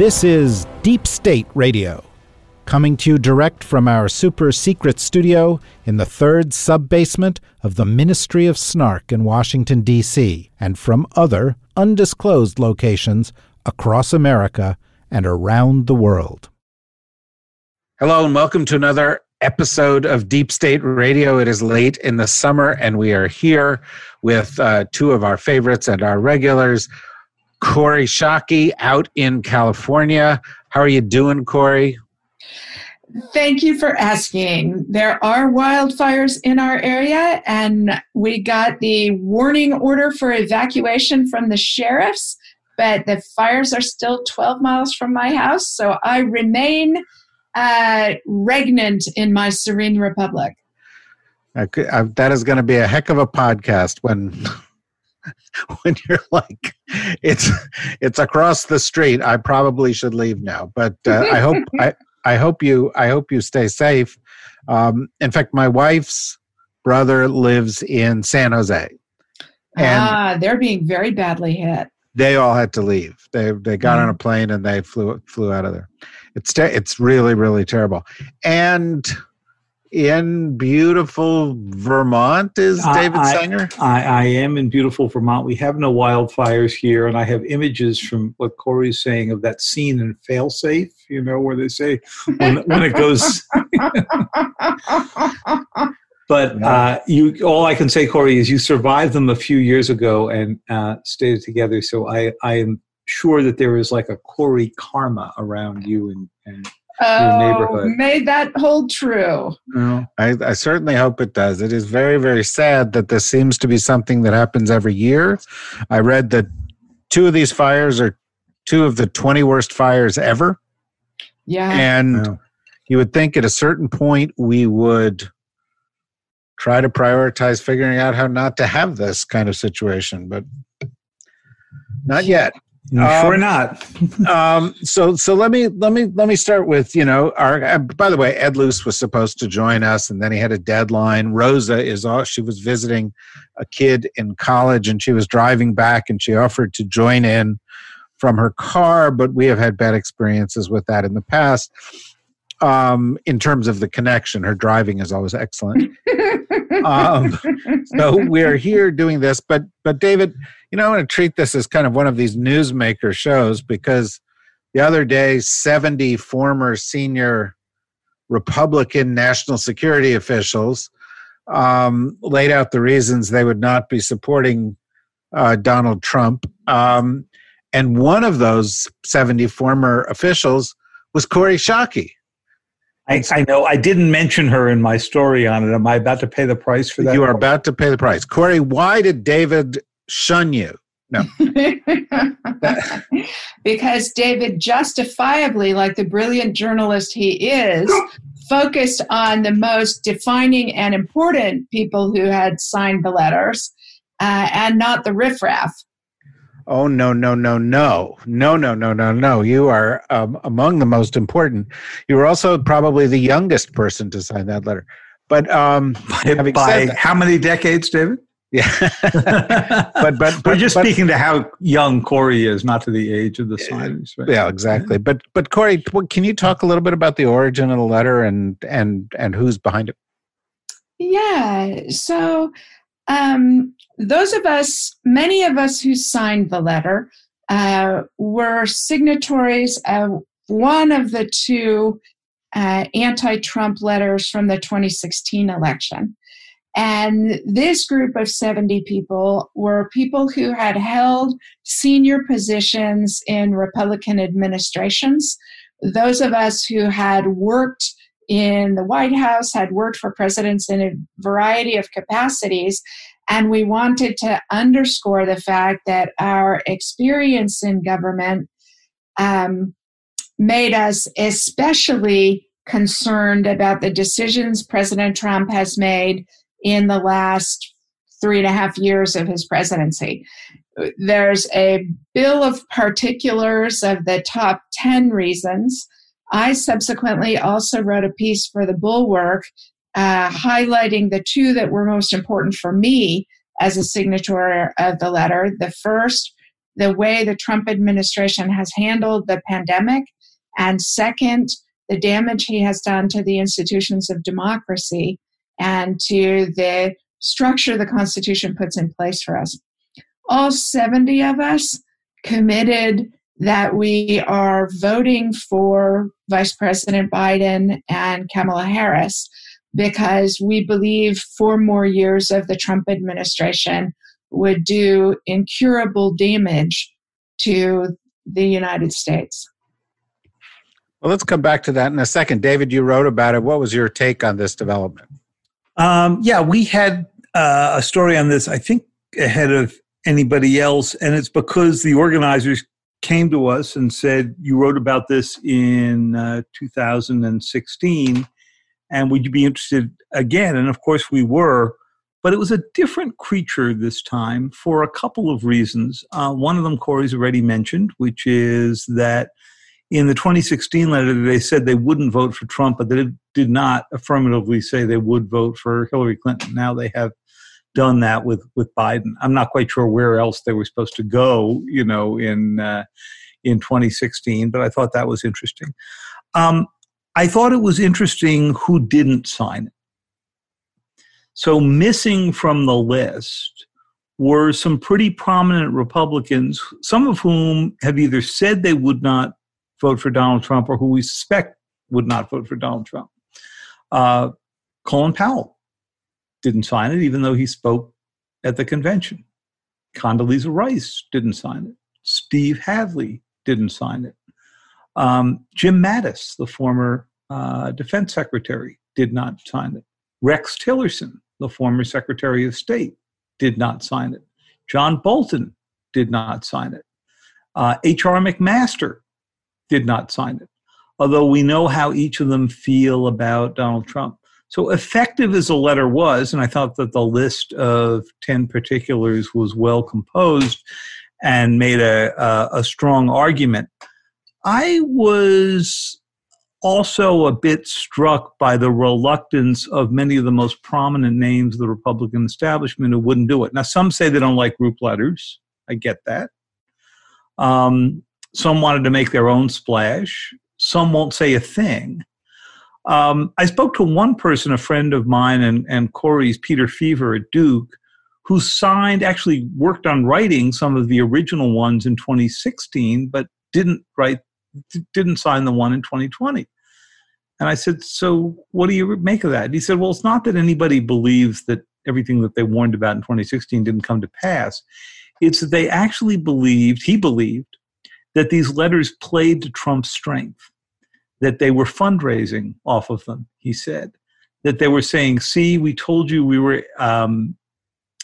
This is Deep State Radio, coming to you direct from our super secret studio in the third sub basement of the Ministry of Snark in Washington, D.C., and from other undisclosed locations across America and around the world. Hello, and welcome to another episode of Deep State Radio. It is late in the summer, and we are here with uh, two of our favorites and our regulars. Kori Schake out in California. How are you doing, Kori? Thank you for asking. There are wildfires in our area, and we got the warning order for evacuation from the sheriffs, but the fires are still 12 miles from my house, so I remain uh, regnant in my serene republic. I could, I, that is going to be a heck of a podcast when when you're like it's it's across the street i probably should leave now but uh, i hope i i hope you i hope you stay safe. Um, in fact my wife's brother lives in san jose. And ah they're being very badly hit. they all had to leave. They they got mm. on a plane and they flew flew out of there. It's te- it's really really terrible. And in beautiful Vermont is David I, Sanger? I, I, am in beautiful Vermont. We have no wildfires here, and I have images from what Kori's saying of that scene in Failsafe, you know, where they say when, when it goes. but uh, you, all I can say, Kori, is you survived them a few years ago and uh, stayed together. So I, I am sure that there is like a Kori karma around you and, and oh, neighborhood. May that hold true. No, I, I certainly hope it does. It is very, very sad that this seems to be something that happens every year. I read that two of these fires are two of the 20 worst fires ever. Yeah. And you would think at a certain point we would try to prioritize figuring out how not to have this kind of situation, but not yet. Um, sure not. um, so so let me let me let me start with you know our. Uh, by the way, Ed Luce was supposed to join us, and then he had a deadline. Rosa is all she was visiting a kid in college, and she was driving back, and she offered to join in from her car, but we have had bad experiences with that in the past. Um, in terms of the connection, her driving is always excellent. um, so we're here doing this, but but David you know, I want to treat this as kind of one of these newsmaker shows because the other day, 70 former senior Republican national security officials um, laid out the reasons they would not be supporting uh, Donald Trump. Um, and one of those 70 former officials was Kori Schake. I, I, know. I didn't mention her in my story on it. Am I about to pay the price for that? You are about to pay the price. Kori, why did David shun you. No. because David justifiably, like the brilliant journalist he is, focused on the most defining and important people who had signed the letters uh, and not the riffraff. Oh, no, no, no, no. No, no, no, no, no. You are um, among the most important. You were also probably the youngest person to sign that letter. But um, by, by that, how many decades, David? Yeah, but, but but we're just but, speaking to how young Kori is, not to the age of the signers. Right? Yeah, exactly. But but Kori, can you talk a little bit about the origin of the letter and and and who's behind it? Yeah. So um, those of us, many of us who signed the letter, uh, were signatories of one of the two uh, anti-Trump letters from the 2016 election. And this group of 70 people were people who had held senior positions in Republican administrations. Those of us who had worked in the White House, had worked for presidents in a variety of capacities, and we wanted to underscore the fact that our experience in government um, made us especially concerned about the decisions President Trump has made in the last three and a half years of his presidency. There's a bill of particulars of the top 10 reasons. I subsequently also wrote a piece for the Bulwark uh, highlighting the two that were most important for me as a signatory of the letter. The first, the way the Trump administration has handled the pandemic, and second, the damage he has done to the institutions of democracy and to the structure the Constitution puts in place for us. All 70 of us committed that we are voting for Vice President Biden and Kamala Harris because we believe four more years of the Trump administration would do incurable damage to the United States. Well, let's come back to that in a second. David, you wrote about it. What was your take on this development? Um, yeah, we had uh, a story on this, I think, ahead of anybody else. And it's because the organizers came to us and said, You wrote about this in uh, 2016, and would you be interested again? And of course, we were. But it was a different creature this time for a couple of reasons. Uh, one of them, Kori's already mentioned, which is that in the 2016 letter, they said they wouldn't vote for Trump, but they did not affirmatively say they would vote for Hillary Clinton. Now they have done that with with Biden. I'm not quite sure where else they were supposed to go, you know, in uh, in 2016. But I thought that was interesting. Um, I thought it was interesting who didn't sign it. So missing from the list were some pretty prominent Republicans, some of whom have either said they would not vote for Donald Trump or who we suspect would not vote for Donald Trump. Uh, Colin Powell didn't sign it, even though he spoke at the convention. Condoleezza Rice didn't sign it. Steve Hadley didn't sign it. Um, Jim Mattis, the former uh, defense secretary, did not sign it. Rex Tillerson, the former secretary of state, did not sign it. John Bolton did not sign it. H.R. Uh, McMaster did not sign it, although we know how each of them feel about Donald Trump. So effective as the letter was, and I thought that the list of 10 particulars was well composed and made a, a, a strong argument. I was also a bit struck by the reluctance of many of the most prominent names of the Republican establishment who wouldn't do it. Now, some say they don't like group letters. I get that. Um, some wanted to make their own splash. Some won't say a thing. Um, I spoke to one person, a friend of mine and, and Kori's, Peter Feaver at Duke, who signed, actually worked on writing some of the original ones in 2016, but didn't write, didn't sign the one in 2020. And I said, So what do you make of that? And he said, Well, it's not that anybody believes that everything that they warned about in 2016 didn't come to pass. It's that they actually believed, he believed, that these letters played to Trump's strength that they were fundraising off of them, he said. That they were saying, see, we told you we were um,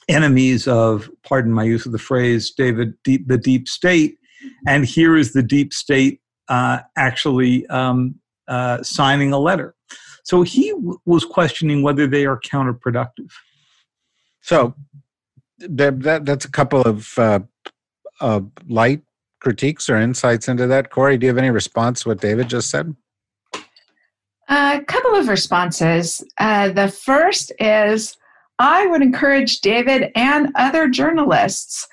enemies of, pardon my use of the phrase, David, deep, the deep state. And here is the deep state uh, actually um, uh, signing a letter. So he w- was questioning whether they are counterproductive. So that, that that's a couple of uh, light critiques or insights into that. Kori, do you have any response to what David just said? A couple of responses. Uh, the first is I would encourage David and other journalists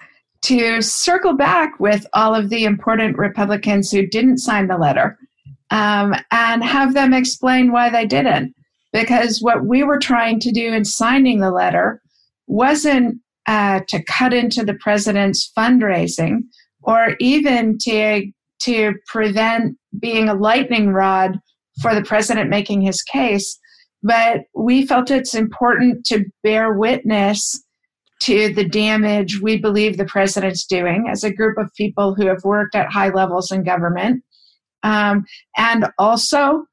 to circle back with all of the important Republicans who didn't sign the letter um, and have them explain why they didn't. Because what we were trying to do in signing the letter wasn't uh, to cut into the president's fundraising or even to, to prevent being a lightning rod for the president making his case. But we felt it's important to bear witness to the damage we believe the president's doing as a group of people who have worked at high levels in government. Um, and also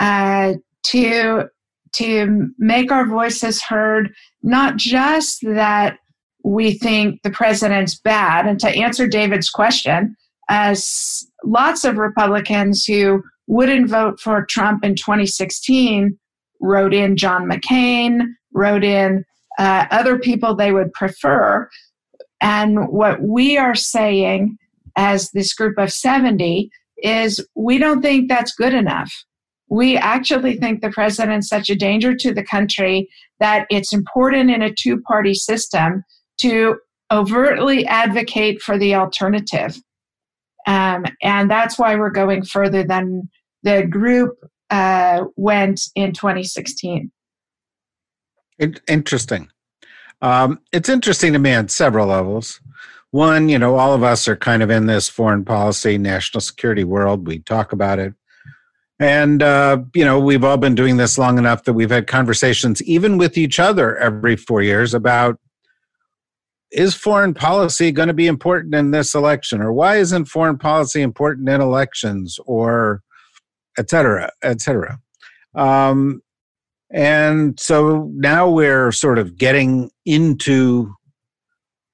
uh, to to make our voices heard, not just that we think the president's bad, and to answer David's question, as lots of Republicans who wouldn't vote for Trump in 2016 wrote in John McCain, wrote in uh, other people they would prefer. And what we are saying as this group of 70 is we don't think that's good enough. We actually think the president's such a danger to the country that it's important in a two party system to overtly advocate for the alternative. Um, and that's why we're going further than the group uh, went in 2016. Interesting. Um, it's interesting to me on several levels. One, you know, all of us are kind of in this foreign policy, national security world. We talk about it. And, uh, you know, we've all been doing this long enough that we've had conversations, even with each other every four years, about is foreign policy going to be important in this election? Or why isn't foreign policy important in elections? Or et cetera, et cetera. Um, and so now we're sort of getting into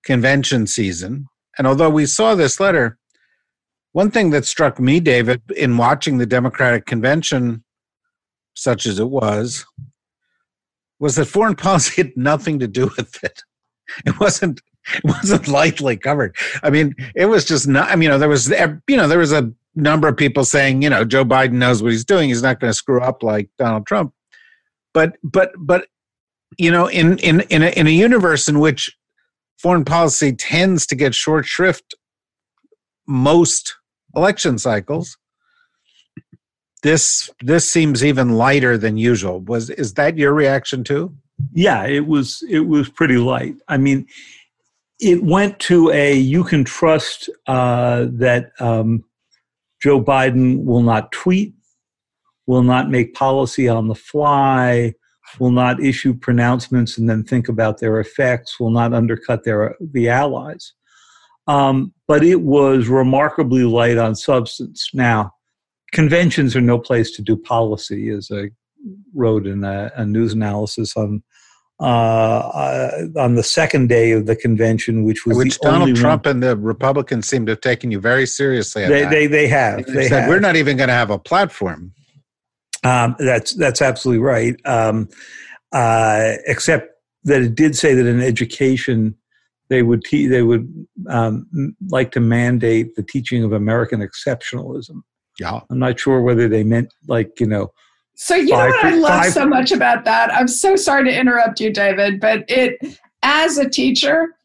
convention season. And although we saw this letter, one thing that struck me, David, in watching the Democratic convention, such as it was, was that foreign policy had nothing to do with it. It wasn't. It wasn't lightly covered. I mean, it was just not. I mean, you know, there was, you know, there was a number of people saying, you know, Joe Biden knows what he's doing. He's not going to screw up like Donald Trump. But, but, but, you know, in in in a, in a universe in which foreign policy tends to get short shrift most election cycles this this seems even lighter than usual was is that your reaction too yeah it was it was pretty light i mean it went to a you can trust uh, that um, joe biden will not tweet will not make policy on the fly will not issue pronouncements and then think about their effects, will not undercut their the allies. Um, but it was remarkably light on substance. Now, conventions are no place to do policy, as I wrote in a, a news analysis on uh, on the second day of the convention, which was which Donald Trump one. and the Republicans seem to have taken you very seriously. They, they, they have. They, they said have. we're not even going to have a platform. Um, that's that's absolutely right. Um, uh, except that it did say that in education they would te- they would um, like to mandate the teaching of American exceptionalism. Yeah, I'm not sure whether they meant like you know. So you know what I love five, so much about that. I'm so sorry to interrupt you, David, but it as a teacher,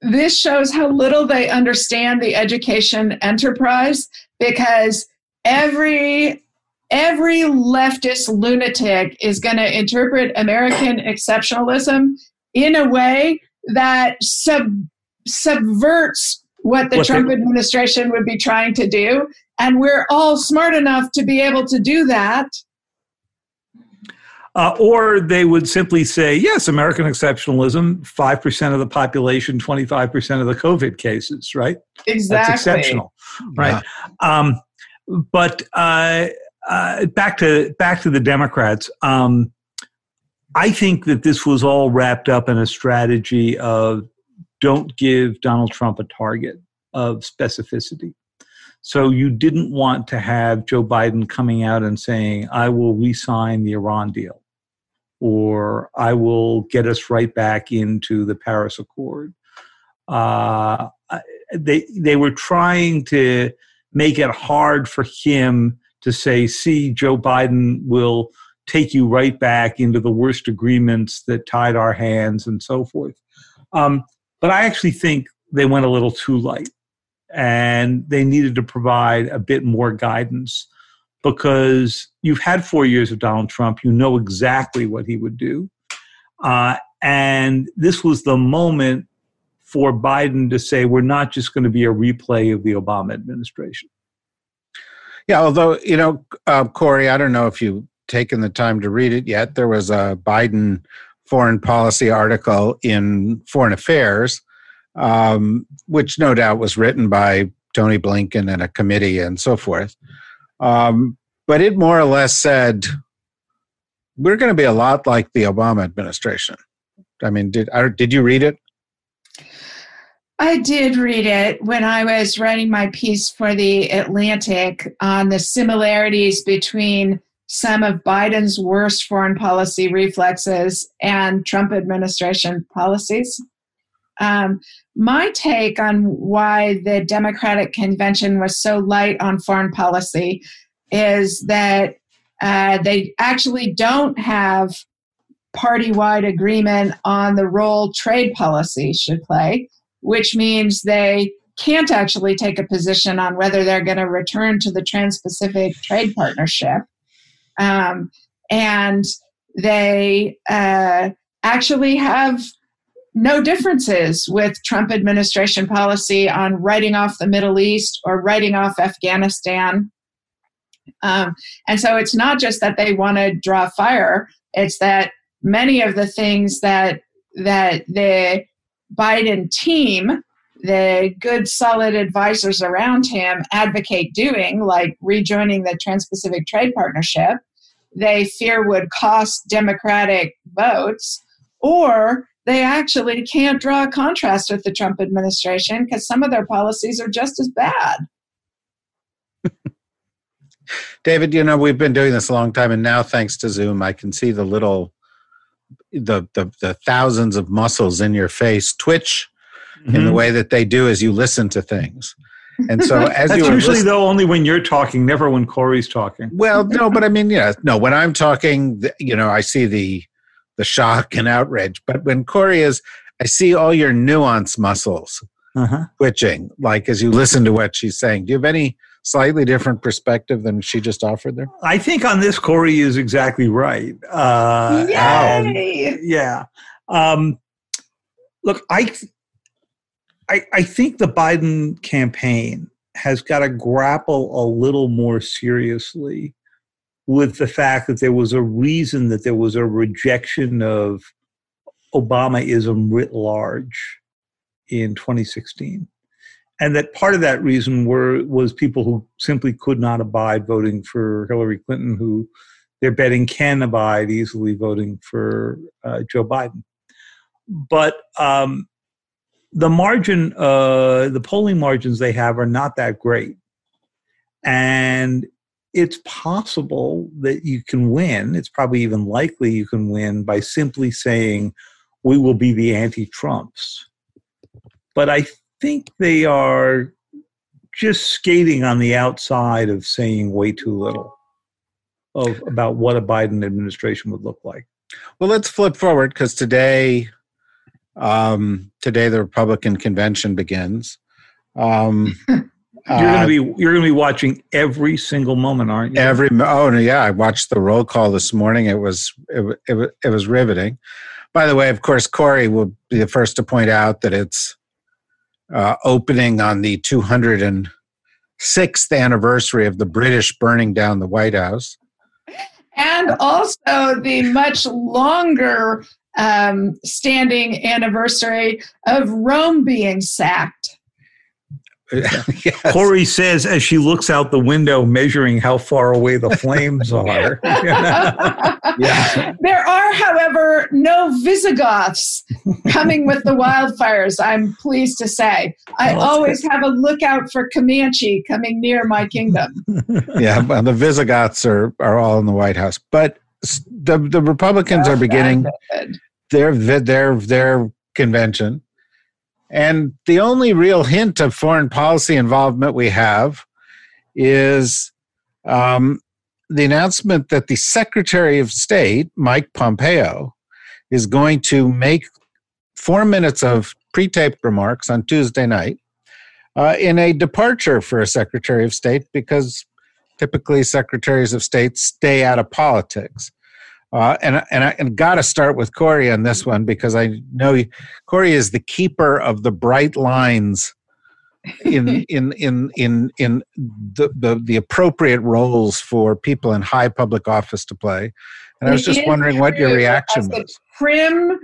this shows how little they understand the education enterprise because every every leftist lunatic is going to interpret American exceptionalism in a way that sub, subverts what the Trump administration would be trying to do. And we're all smart enough to be able to do that. Uh, or they would simply say, yes, American exceptionalism, 5% of the population, 25% of the COVID cases, right? Exactly. That's exceptional, right? Yeah. Um, but uh, uh, back to back to the Democrats. Um, I think that this was all wrapped up in a strategy of don't give Donald Trump a target of specificity. So you didn't want to have Joe Biden coming out and saying, "I will re-sign the Iran deal," or "I will get us right back into the Paris Accord." Uh, they they were trying to make it hard for him to say, see, Joe Biden will take you right back into the worst agreements that tied our hands and so forth. Um, but I actually think they went a little too light and they needed to provide a bit more guidance because you've had four years of Donald Trump. You know exactly what he would do. Uh, and this was the moment for Biden to say, we're not just going to be a replay of the Obama administration. Yeah, although, you know, uh, Kori, I don't know if you've taken the time to read it yet. There was a Biden foreign policy article in Foreign Affairs, um, which no doubt was written by Tony Blinken and a committee and so forth. Um, but it more or less said, we're going to be a lot like the Obama administration. I mean, did did you read it? I did read it when I was writing my piece for the Atlantic on the similarities between some of Biden's worst foreign policy reflexes and Trump administration policies. Um, my take on why the Democratic convention was so light on foreign policy is that uh, they actually don't have party wide agreement on the role trade policy should play, which means they can't actually take a position on whether they're going to return to the Trans Pacific Trade Partnership. Um, and they uh, actually have no differences with Trump administration policy on writing off the Middle East or writing off Afghanistan. Um, and so it's not just that they want to draw fire, it's that many of the things that that the Biden team, the good solid advisors around him advocate doing, like rejoining the Trans-Pacific Trade Partnership, they fear would cost Democratic votes, or they actually can't draw a contrast with the Trump administration because some of their policies are just as bad. David, you know, we've been doing this a long time, and now thanks to Zoom, I can see the little, the the, the thousands of muscles in your face twitch mm-hmm. in the mm-hmm. way that they do as you listen to things. And so, as that's you usually though only when you're talking, never when Kori's talking. Well, no, but I mean, yeah, no. When I'm talking, you know, I see the the shock and outrage. But when Kori is, I see all your nuance muscles uh-huh. twitching, like as you listen to what she's saying. Do you have any slightly different perspective than she just offered there? I think on this, Kori is exactly right. Uh, Yay! yeah. Um, look, I, I, I think the Biden campaign has got to grapple a little more seriously with the fact that there was a reason that there was a rejection of Obamaism writ large in 2016 and that part of that reason were was people who simply could not abide voting for Hillary Clinton, who they're betting can abide easily voting for uh, Joe Biden. But um, the margin, uh, the polling margins they have are not that great, and it's possible that you can win. It's probably even likely you can win by simply saying, "We will be the anti-Trumps." But I think they are just skating on the outside of saying way too little of about what a Biden administration would look like. Well, let's flip forward because today, um, today the Republican convention begins. Um, you're going to be you're going to be watching every single moment, aren't you? Every oh no, yeah, I watched the roll call this morning. It was it, it, it was riveting. By the way, of course, Kori will be the first to point out that it's uh, opening on the 206th anniversary of the British burning down the White House. And also the much longer um, standing anniversary of Rome being sacked. yes. Kori says as she looks out the window, measuring how far away the flames are. yeah. There are, however, no Visigoths coming with the wildfires, I'm pleased to say. I always have a lookout for Comanche coming near my kingdom. yeah, well, the Visigoths are, are all in the White House. But the, the Republicans oh, are beginning their, their, their convention and the only real hint of foreign policy involvement we have is um, the announcement that the Secretary of State, Mike Pompeo, is going to make four minutes of pre taped remarks on Tuesday night uh, in a departure for a Secretary of State because typically secretaries of state stay out of politics. Uh, and and I and got to start with Kori on this one because I know he, Kori is the keeper of the bright lines in in in in in the, the the appropriate roles for people in high public office to play. And I was just wondering what your reaction was. The prim,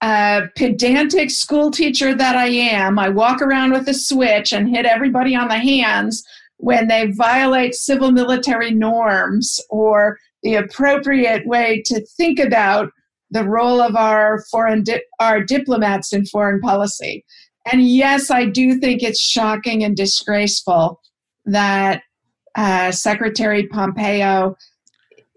uh, pedantic school teacher that I am, I walk around with a switch and hit everybody on the hands when they violate civil military norms or the appropriate way to think about the role of our foreign di- our diplomats in foreign policy. and yes, I do think it's shocking and disgraceful that uh, Secretary Pompeo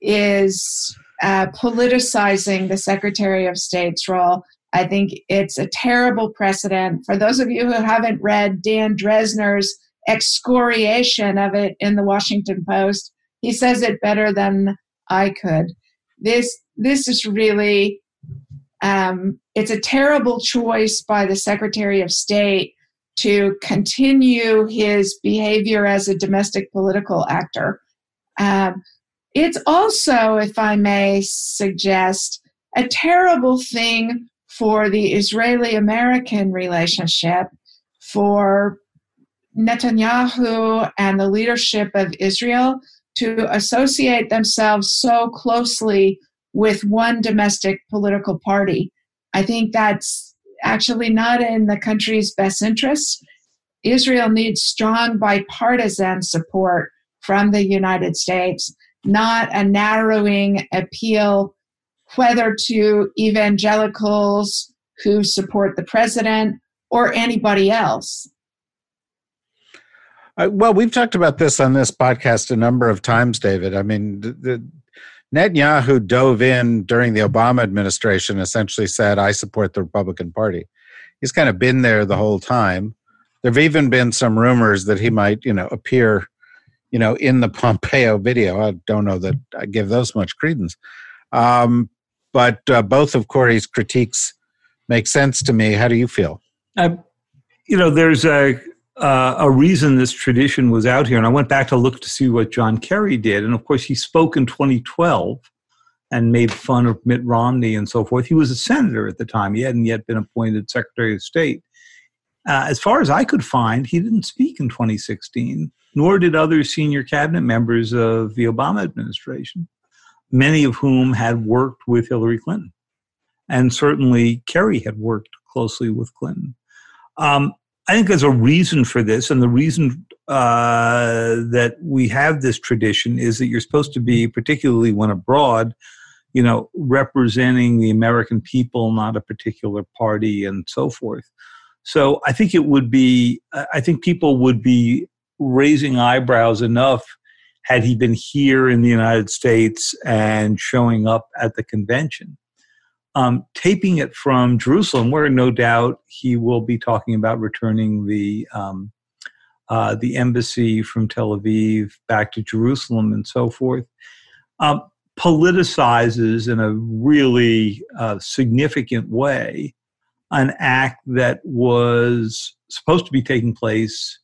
is uh, politicizing the Secretary of State's role. I think it's a terrible precedent. For those of you who haven't read Dan Drezner's excoriation of it in the Washington Post, he says it better than I could. This this is really um, it's a terrible choice by the Secretary of State to continue his behavior as a domestic political actor. Um, it's also, if I may suggest, a terrible thing for the Israeli American relationship, for Netanyahu and the leadership of Israel to associate themselves so closely with one domestic political party. I think that's actually not in the country's best interests. Israel needs strong bipartisan support from the United States, not a narrowing appeal, whether to evangelicals who support the president or anybody else. Uh, well, we've talked about this on this podcast a number of times, David. I mean, the, Netanyahu dove in during the Obama administration, essentially said, I support the Republican Party. He's kind of been there the whole time. There have even been some rumors that he might, you know, appear, you know, in the Pompeo video. I don't know that I give those much credence. Um, but uh, both of Kori's critiques make sense to me. How do you feel? Uh, you know, there's a uh, a reason this tradition was out here. And I went back to look to see what John Kerry did. And of course, he spoke in 2012 and made fun of Mitt Romney and so forth. He was a senator at the time, he hadn't yet been appointed Secretary of State. Uh, as far as I could find, he didn't speak in 2016, nor did other senior cabinet members of the Obama administration, many of whom had worked with Hillary Clinton. And certainly Kerry had worked closely with Clinton. Um, I think there's a reason for this, and the reason uh, that we have this tradition is that you're supposed to be, particularly when abroad, you know, representing the American people, not a particular party, and so forth. So I think it would be, I think people would be raising eyebrows enough had he been here in the United States and showing up at the convention um, taping it from Jerusalem, where no doubt he will be talking about returning the um, uh, the embassy from Tel Aviv back to Jerusalem and so forth, um, politicizes in a really uh, significant way an act that was supposed to be taking place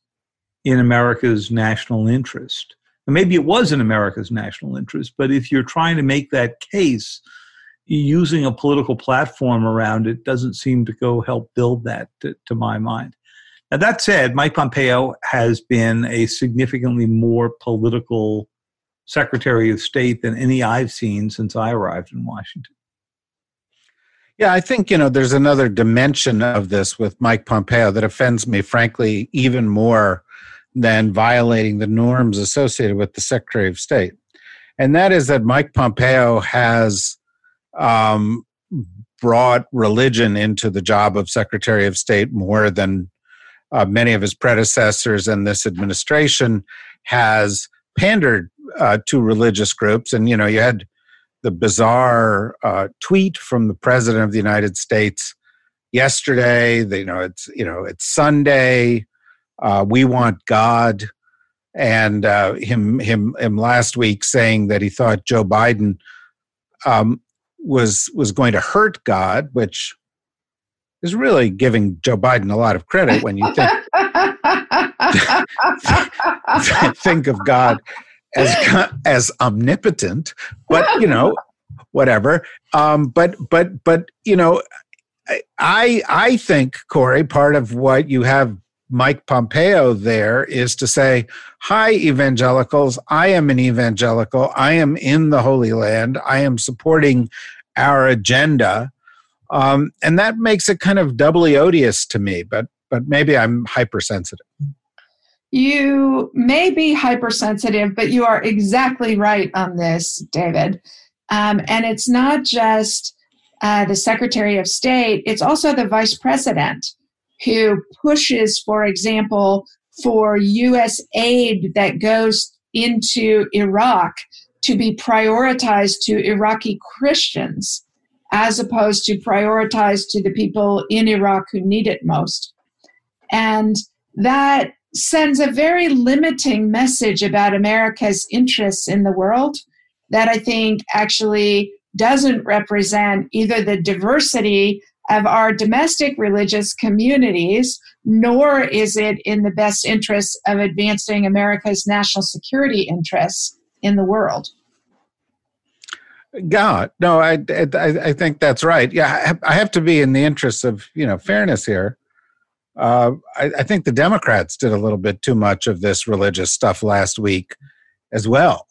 in America's national interest. And maybe it was in America's national interest, but if you're trying to make that case using a political platform around it doesn't seem to go help build that, to, to my mind. Now, that said, Mike Pompeo has been a significantly more political Secretary of State than any I've seen since I arrived in Washington. Yeah, I think, you know, there's another dimension of this with Mike Pompeo that offends me, frankly, even more than violating the norms associated with the Secretary of State. And that is that Mike Pompeo has um, brought religion into the job of Secretary of State more than uh, many of his predecessors and this administration has pandered uh, to religious groups. And, you know, you had the bizarre uh, tweet from the president of the United States yesterday. you know, it's, you know, it's Sunday. Uh, we want God. And uh, him, him, him last week saying that he thought Joe Biden um, was was going to hurt God, which is really giving Joe Biden a lot of credit when you think think of God as as omnipotent. But you know, whatever. Um, but but but you know, I I think Kori, part of what you have Mike Pompeo there is to say, Hi, evangelicals. I am an evangelical. I am in the Holy Land. I am supporting our agenda. Um, and that makes it kind of doubly odious to me, but, but maybe I'm hypersensitive. You may be hypersensitive, but you are exactly right on this, David. Um, and it's not just uh, the Secretary of State, it's also the Vice President who pushes, for example, for U.S. aid that goes into Iraq to be prioritized to Iraqi Christians as opposed to prioritized to the people in Iraq who need it most. And that sends a very limiting message about America's interests in the world that I think actually doesn't represent either the diversity of our domestic religious communities, nor is it in the best interest of advancing America's national security interests in the world. God, no, I, I, I think that's right. Yeah, I have to be in the interest of you know fairness here. Uh, I, I think the Democrats did a little bit too much of this religious stuff last week, as well,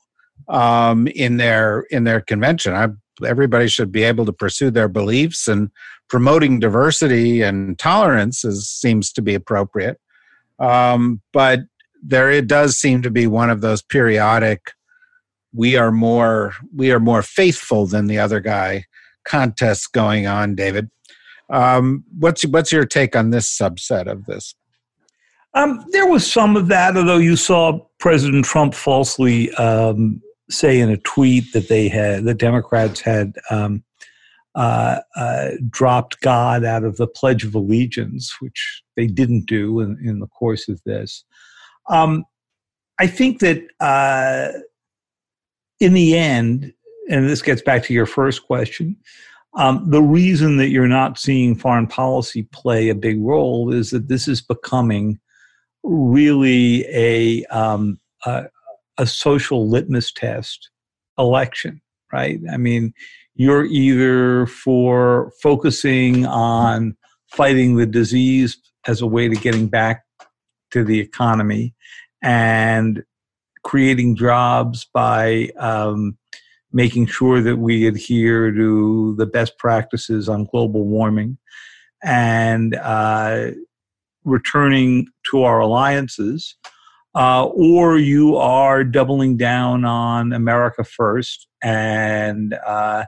um, in their in their convention. I, everybody should be able to pursue their beliefs, and promoting diversity and tolerance is, seems to be appropriate. Um, but there, it does seem to be one of those periodic we are more we are more faithful than the other guy contests going on david um, what's what's your take on this subset of this um, there was some of that although you saw president trump falsely um, say in a tweet that they had the democrats had um, uh, uh, dropped god out of the pledge of allegiance which they didn't do in, in the course of this. Um, i think that uh, in the end, and this gets back to your first question, um, the reason that you're not seeing foreign policy play a big role is that this is becoming really a, um, a, a social litmus test election, right? I mean, you're either for focusing on fighting the disease as a way to getting back to the economy and creating jobs by um, making sure that we adhere to the best practices on global warming and uh, returning to our alliances, uh, or you are doubling down on America first and uh,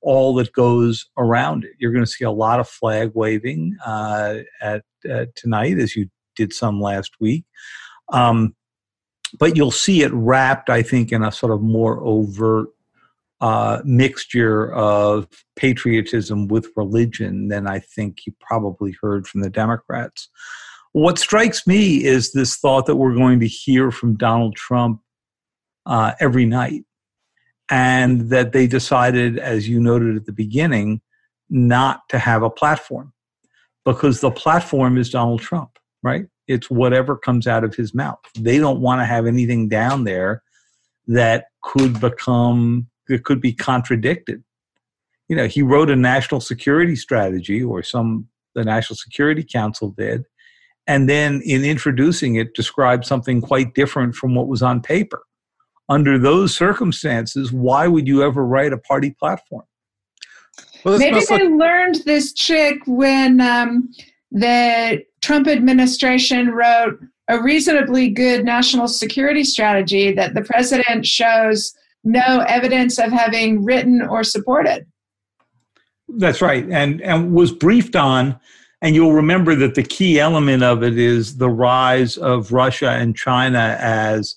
all that goes around it. You're going to see a lot of flag waving uh, at tonight, as you did some last week. Um, but you'll see it wrapped, I think, in a sort of more overt uh, mixture of patriotism with religion than I think you probably heard from the Democrats. What strikes me is this thought that we're going to hear from Donald Trump uh, every night, and that they decided, as you noted at the beginning, not to have a platform because the platform is Donald Trump, right? it's whatever comes out of his mouth. They don't want to have anything down there that could become that could be contradicted. You know, he wrote a national security strategy, or some the National Security Council did, and then in introducing it, described something quite different from what was on paper. Under those circumstances, why would you ever write a party platform? Well, Maybe they like- learned this trick when um, the Trump administration wrote a reasonably good national security strategy that the president shows no evidence of having written or supported. That's right, and and was briefed on. And you'll remember that the key element of it is the rise of Russia and China as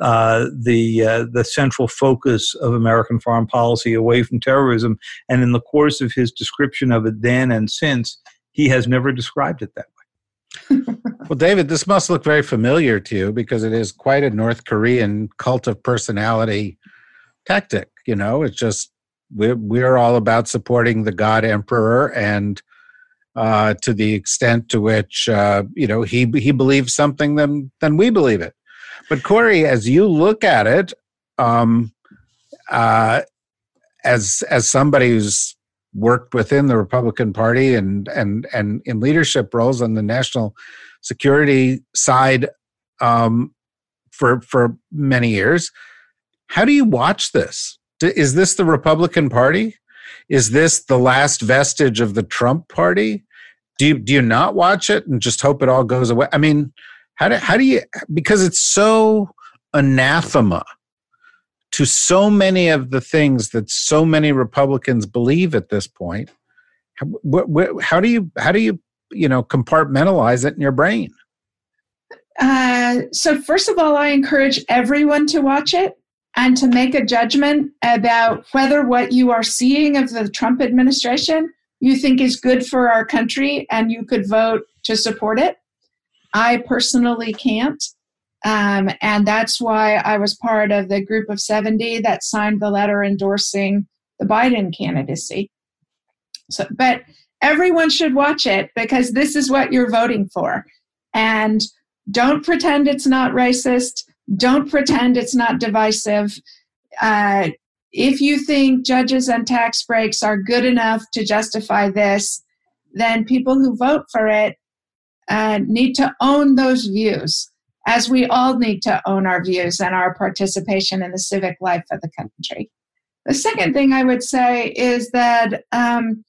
uh, the uh, the central focus of American foreign policy away from terrorism. And in the course of his description of it then and since, he has never described it that way. well, David, this must look very familiar to you because it is quite a North Korean cult of personality tactic. You know, it's just we're, we're all about supporting the God Emperor and uh, to the extent to which uh, you know he he believes something, then then we believe it. But Kori, as you look at it, um, uh, as as somebody who's worked within the Republican Party and and and in leadership roles on the national security side um, for for many years. How do you watch this? Is this the Republican Party? Is this the last vestige of the Trump Party? Do you do you not watch it and just hope it all goes away? I mean, how do how do you because it's so anathema to so many of the things that so many Republicans believe at this point. How, how do you how do you you know compartmentalize it in your brain? Uh, so first of all, I encourage everyone to watch it and to make a judgment about whether what you are seeing of the Trump administration you think is good for our country and you could vote to support it. I personally can't. Um, and that's why I was part of the group of 70 that signed the letter endorsing the Biden candidacy. So, but everyone should watch it because this is what you're voting for. And don't pretend it's not racist. Don't pretend it's not divisive. Uh, if you think judges and tax breaks are good enough to justify this, then people who vote for it uh, need to own those views, as we all need to own our views and our participation in the civic life of the country. The second thing I would say is that, um,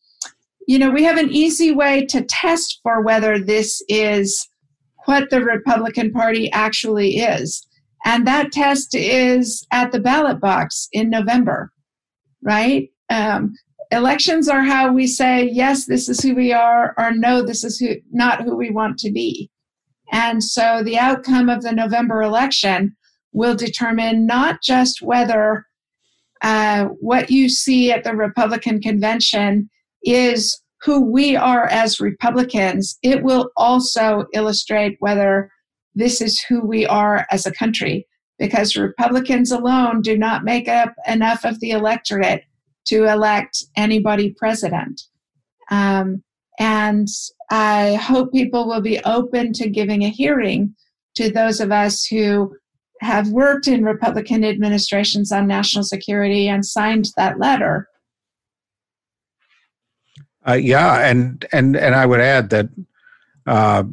you know, we have an easy way to test for whether this is what the Republican Party actually is. And that test is at the ballot box in November, right? Um, elections are how we say, yes, this is who we are, or no, this is who, not who we want to be. And so the outcome of the November election will determine not just whether uh, what you see at the Republican convention is who we are as Republicans, it will also illustrate whether this is who we are as a country because Republicans alone do not make up enough of the electorate to elect anybody president. Um, and I hope people will be open to giving a hearing to those of us who have worked in Republican administrations on national security and signed that letter. Uh, yeah, and and and I would add that uh,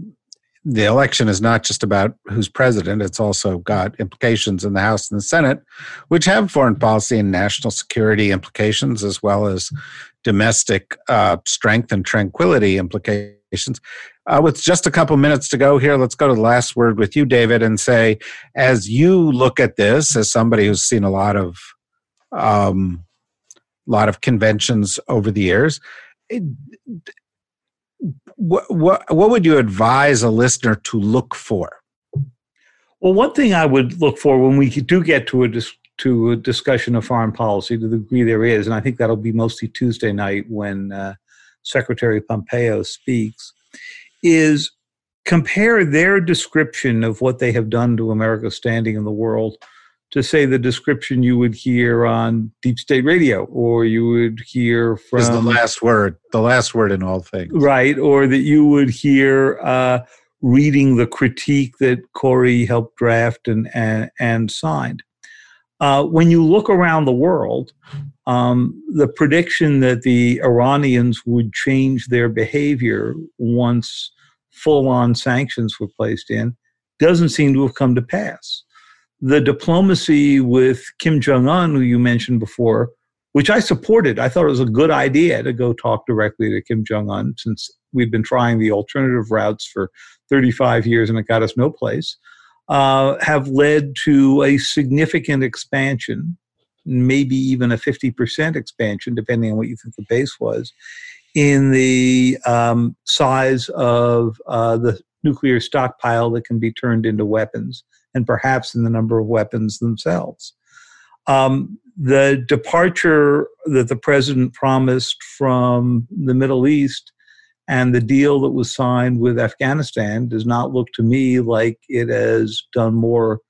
the election is not just about who's president, it's also got implications in the House and the Senate, which have foreign policy and national security implications as well as domestic uh, strength and tranquility implications. Uh, with just a couple minutes to go here, let's go to the last word with you, David, and say, as you look at this, as somebody who's seen a lot of um, lot of conventions over the years, what, what, would you advise a listener to look for? Well, one thing I would look for when we do get to a dis- to a discussion of foreign policy, to the degree there is, and I think that'll be mostly Tuesday night when uh, Secretary Pompeo speaks, is compare their description of what they have done to America's standing in the world to say the description you would hear on deep state radio or you would hear from is the last word the last word in all things. Right or that you would hear uh, reading the critique that Kori helped draft and and, and signed. Uh, when you look around the world um, the prediction that the iranians would change their behavior once full-on sanctions were placed in doesn't seem to have come to pass the diplomacy with Kim Jong un, who you mentioned before, which I supported. I thought it was a good idea to go talk directly to Kim Jong un since we've been trying the alternative routes for 35 years and it got us no place, uh, have led to a significant expansion, maybe even a 50% expansion, depending on what you think the base was, in the um, size of uh, the nuclear stockpile that can be turned into weapons and perhaps in the number of weapons themselves. Um, the departure that the president promised from the Middle East and the deal that was signed with Afghanistan does not look to me like it has done more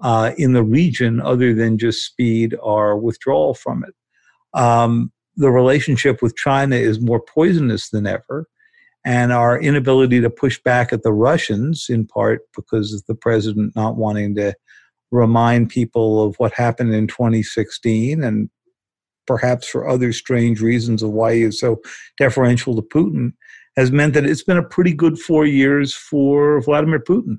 uh, in the region other than just speed our withdrawal from it. Um, the relationship with China is more poisonous than ever and our inability to push back at the Russians, in part because of the president not wanting to remind people of what happened in 2016, and perhaps for other strange reasons of why he is so deferential to Putin, has meant that it's been a pretty good four years for Vladimir Putin.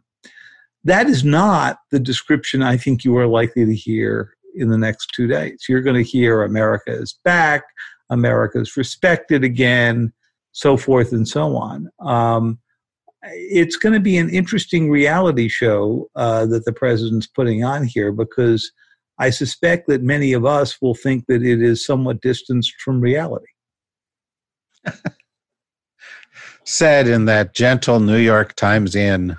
That is not the description I think you are likely to hear in the next two days. You're going to hear America is back, America is respected again so forth and so on. Um, it's going to be an interesting reality show uh, that the president's putting on here because I suspect that many of us will think that it is somewhat distanced from reality. said in that gentle New York Times in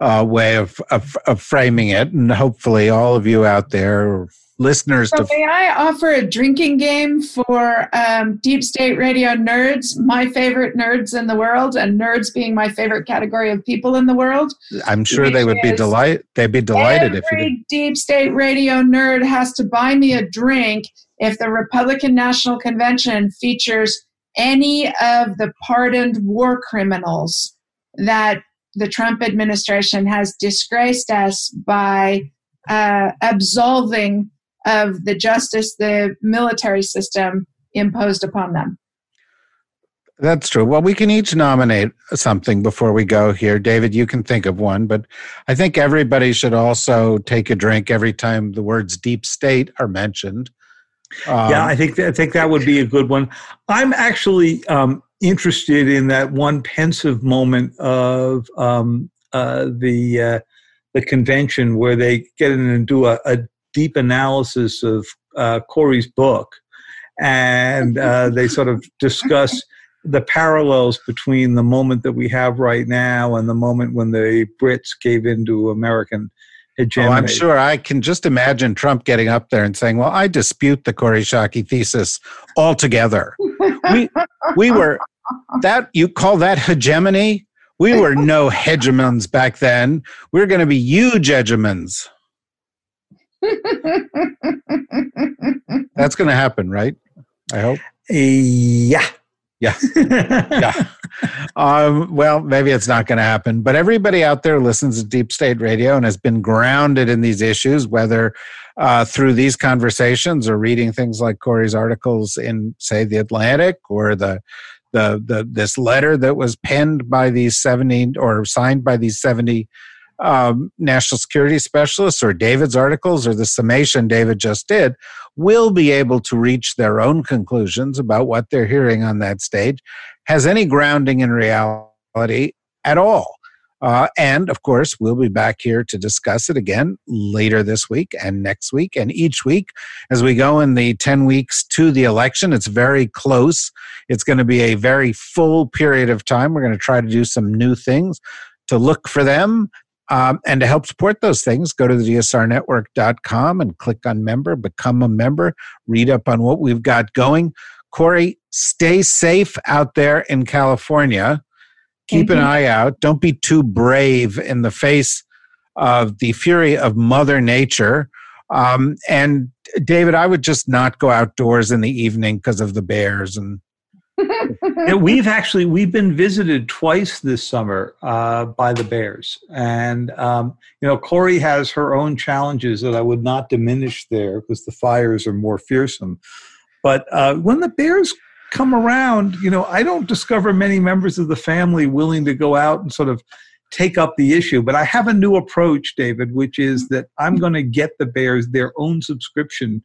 uh, way of, of, of framing it, and hopefully all of you out there listeners so to. May I offer a drinking game for um, Deep State Radio nerds, my favorite nerds in the world, and nerds being my favorite category of people in the world? I'm sure they would be delight. They'd be delighted if you. Deep State Radio nerd has to buy me a drink if the Republican National Convention features any of the pardoned war criminals that the Trump administration has disgraced us by uh, absolving of the justice the military system imposed upon them. That's true. Well, we can each nominate something before we go here. David, you can think of one, but I think everybody should also take a drink every time the words deep state are mentioned. Um, yeah, I think I think that would be a good one. I'm actually um, interested in that one pensive moment of um, uh, the uh, the convention where they get in and do a, a deep analysis of uh, Kori's book, and uh, they sort of discuss the parallels between the moment that we have right now and the moment when the Brits gave in to American hegemony. Oh, I'm sure I can just imagine Trump getting up there and saying, "Well, I dispute the Kori-Schake thesis altogether. we we were that you call that hegemony." We were no hegemons back then. We we're going to be huge hegemons. That's going to happen, right? I hope. Yeah. Yeah. yeah. Um, well, maybe it's not going to happen, but everybody out there listens to Deep State Radio and has been grounded in these issues, whether uh, through these conversations or reading things like Kori's articles in, say, The Atlantic or the the, the this letter that was penned by these 70 or signed by these 70 um, national security specialists or David's articles or the summation David just did will be able to reach their own conclusions about what they're hearing on that stage has any grounding in reality at all. Uh, and of course, we'll be back here to discuss it again later this week and next week and each week as we go in the 10 weeks to the election. It's very close. It's going to be a very full period of time. We're going to try to do some new things to look for them um, and to help support those things, go to the dsrnetwork.com and click on member, become a member, read up on what we've got going. Kori, stay safe out there in California. Keep an eye out. Don't be too brave in the face of the fury of Mother Nature. Um, and David, I would just not go outdoors in the evening because of the bears and yeah, we've actually we've been visited twice this summer uh, by the bears, and um, you know Kori has her own challenges that I would not diminish there because the fires are more fearsome. But uh, when the bears come around, you know I don't discover many members of the family willing to go out and sort of take up the issue. But I have a new approach, David, which is that I'm going to get the bears their own subscription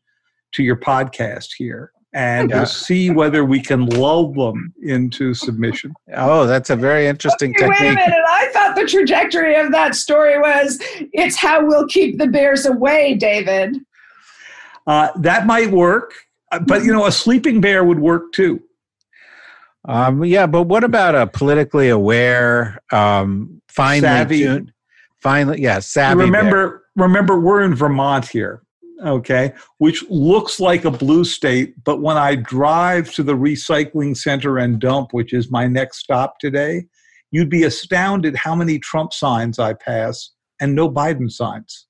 to your podcast here and yeah. we'll see whether we can lull them into submission. Oh, that's a very interesting okay, technique. Wait a minute. I thought the trajectory of that story was it's how we'll keep the bears away, David. Uh, that might work, uh, but you know, a sleeping bear would work too. Um, yeah, but what about a politically aware, um, finely savvy. tuned, finally, yeah, savvy. Remember, bear. remember, we're in Vermont here okay, which looks like a blue state, but when I drive to the recycling center and dump, which is my next stop today, you'd be astounded how many Trump signs I pass and no Biden signs.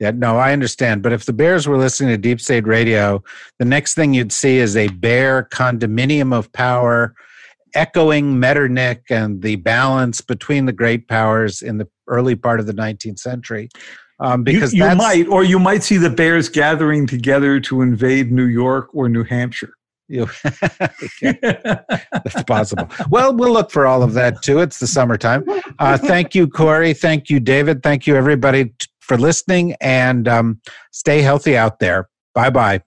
Yeah, no, I understand. But if the Bears were listening to Deep State Radio, the next thing you'd see is a bear condominium of power echoing Metternich and the balance between the great powers in the early part of the 19th century. Um, because you, you might, or you might see the Bears gathering together to invade New York or New Hampshire. You That's possible. Well, we'll look for all of that too. It's the summertime. Uh, thank you, Kori. Thank you, David. Thank you, everybody, t- for listening and um, stay healthy out there. Bye bye.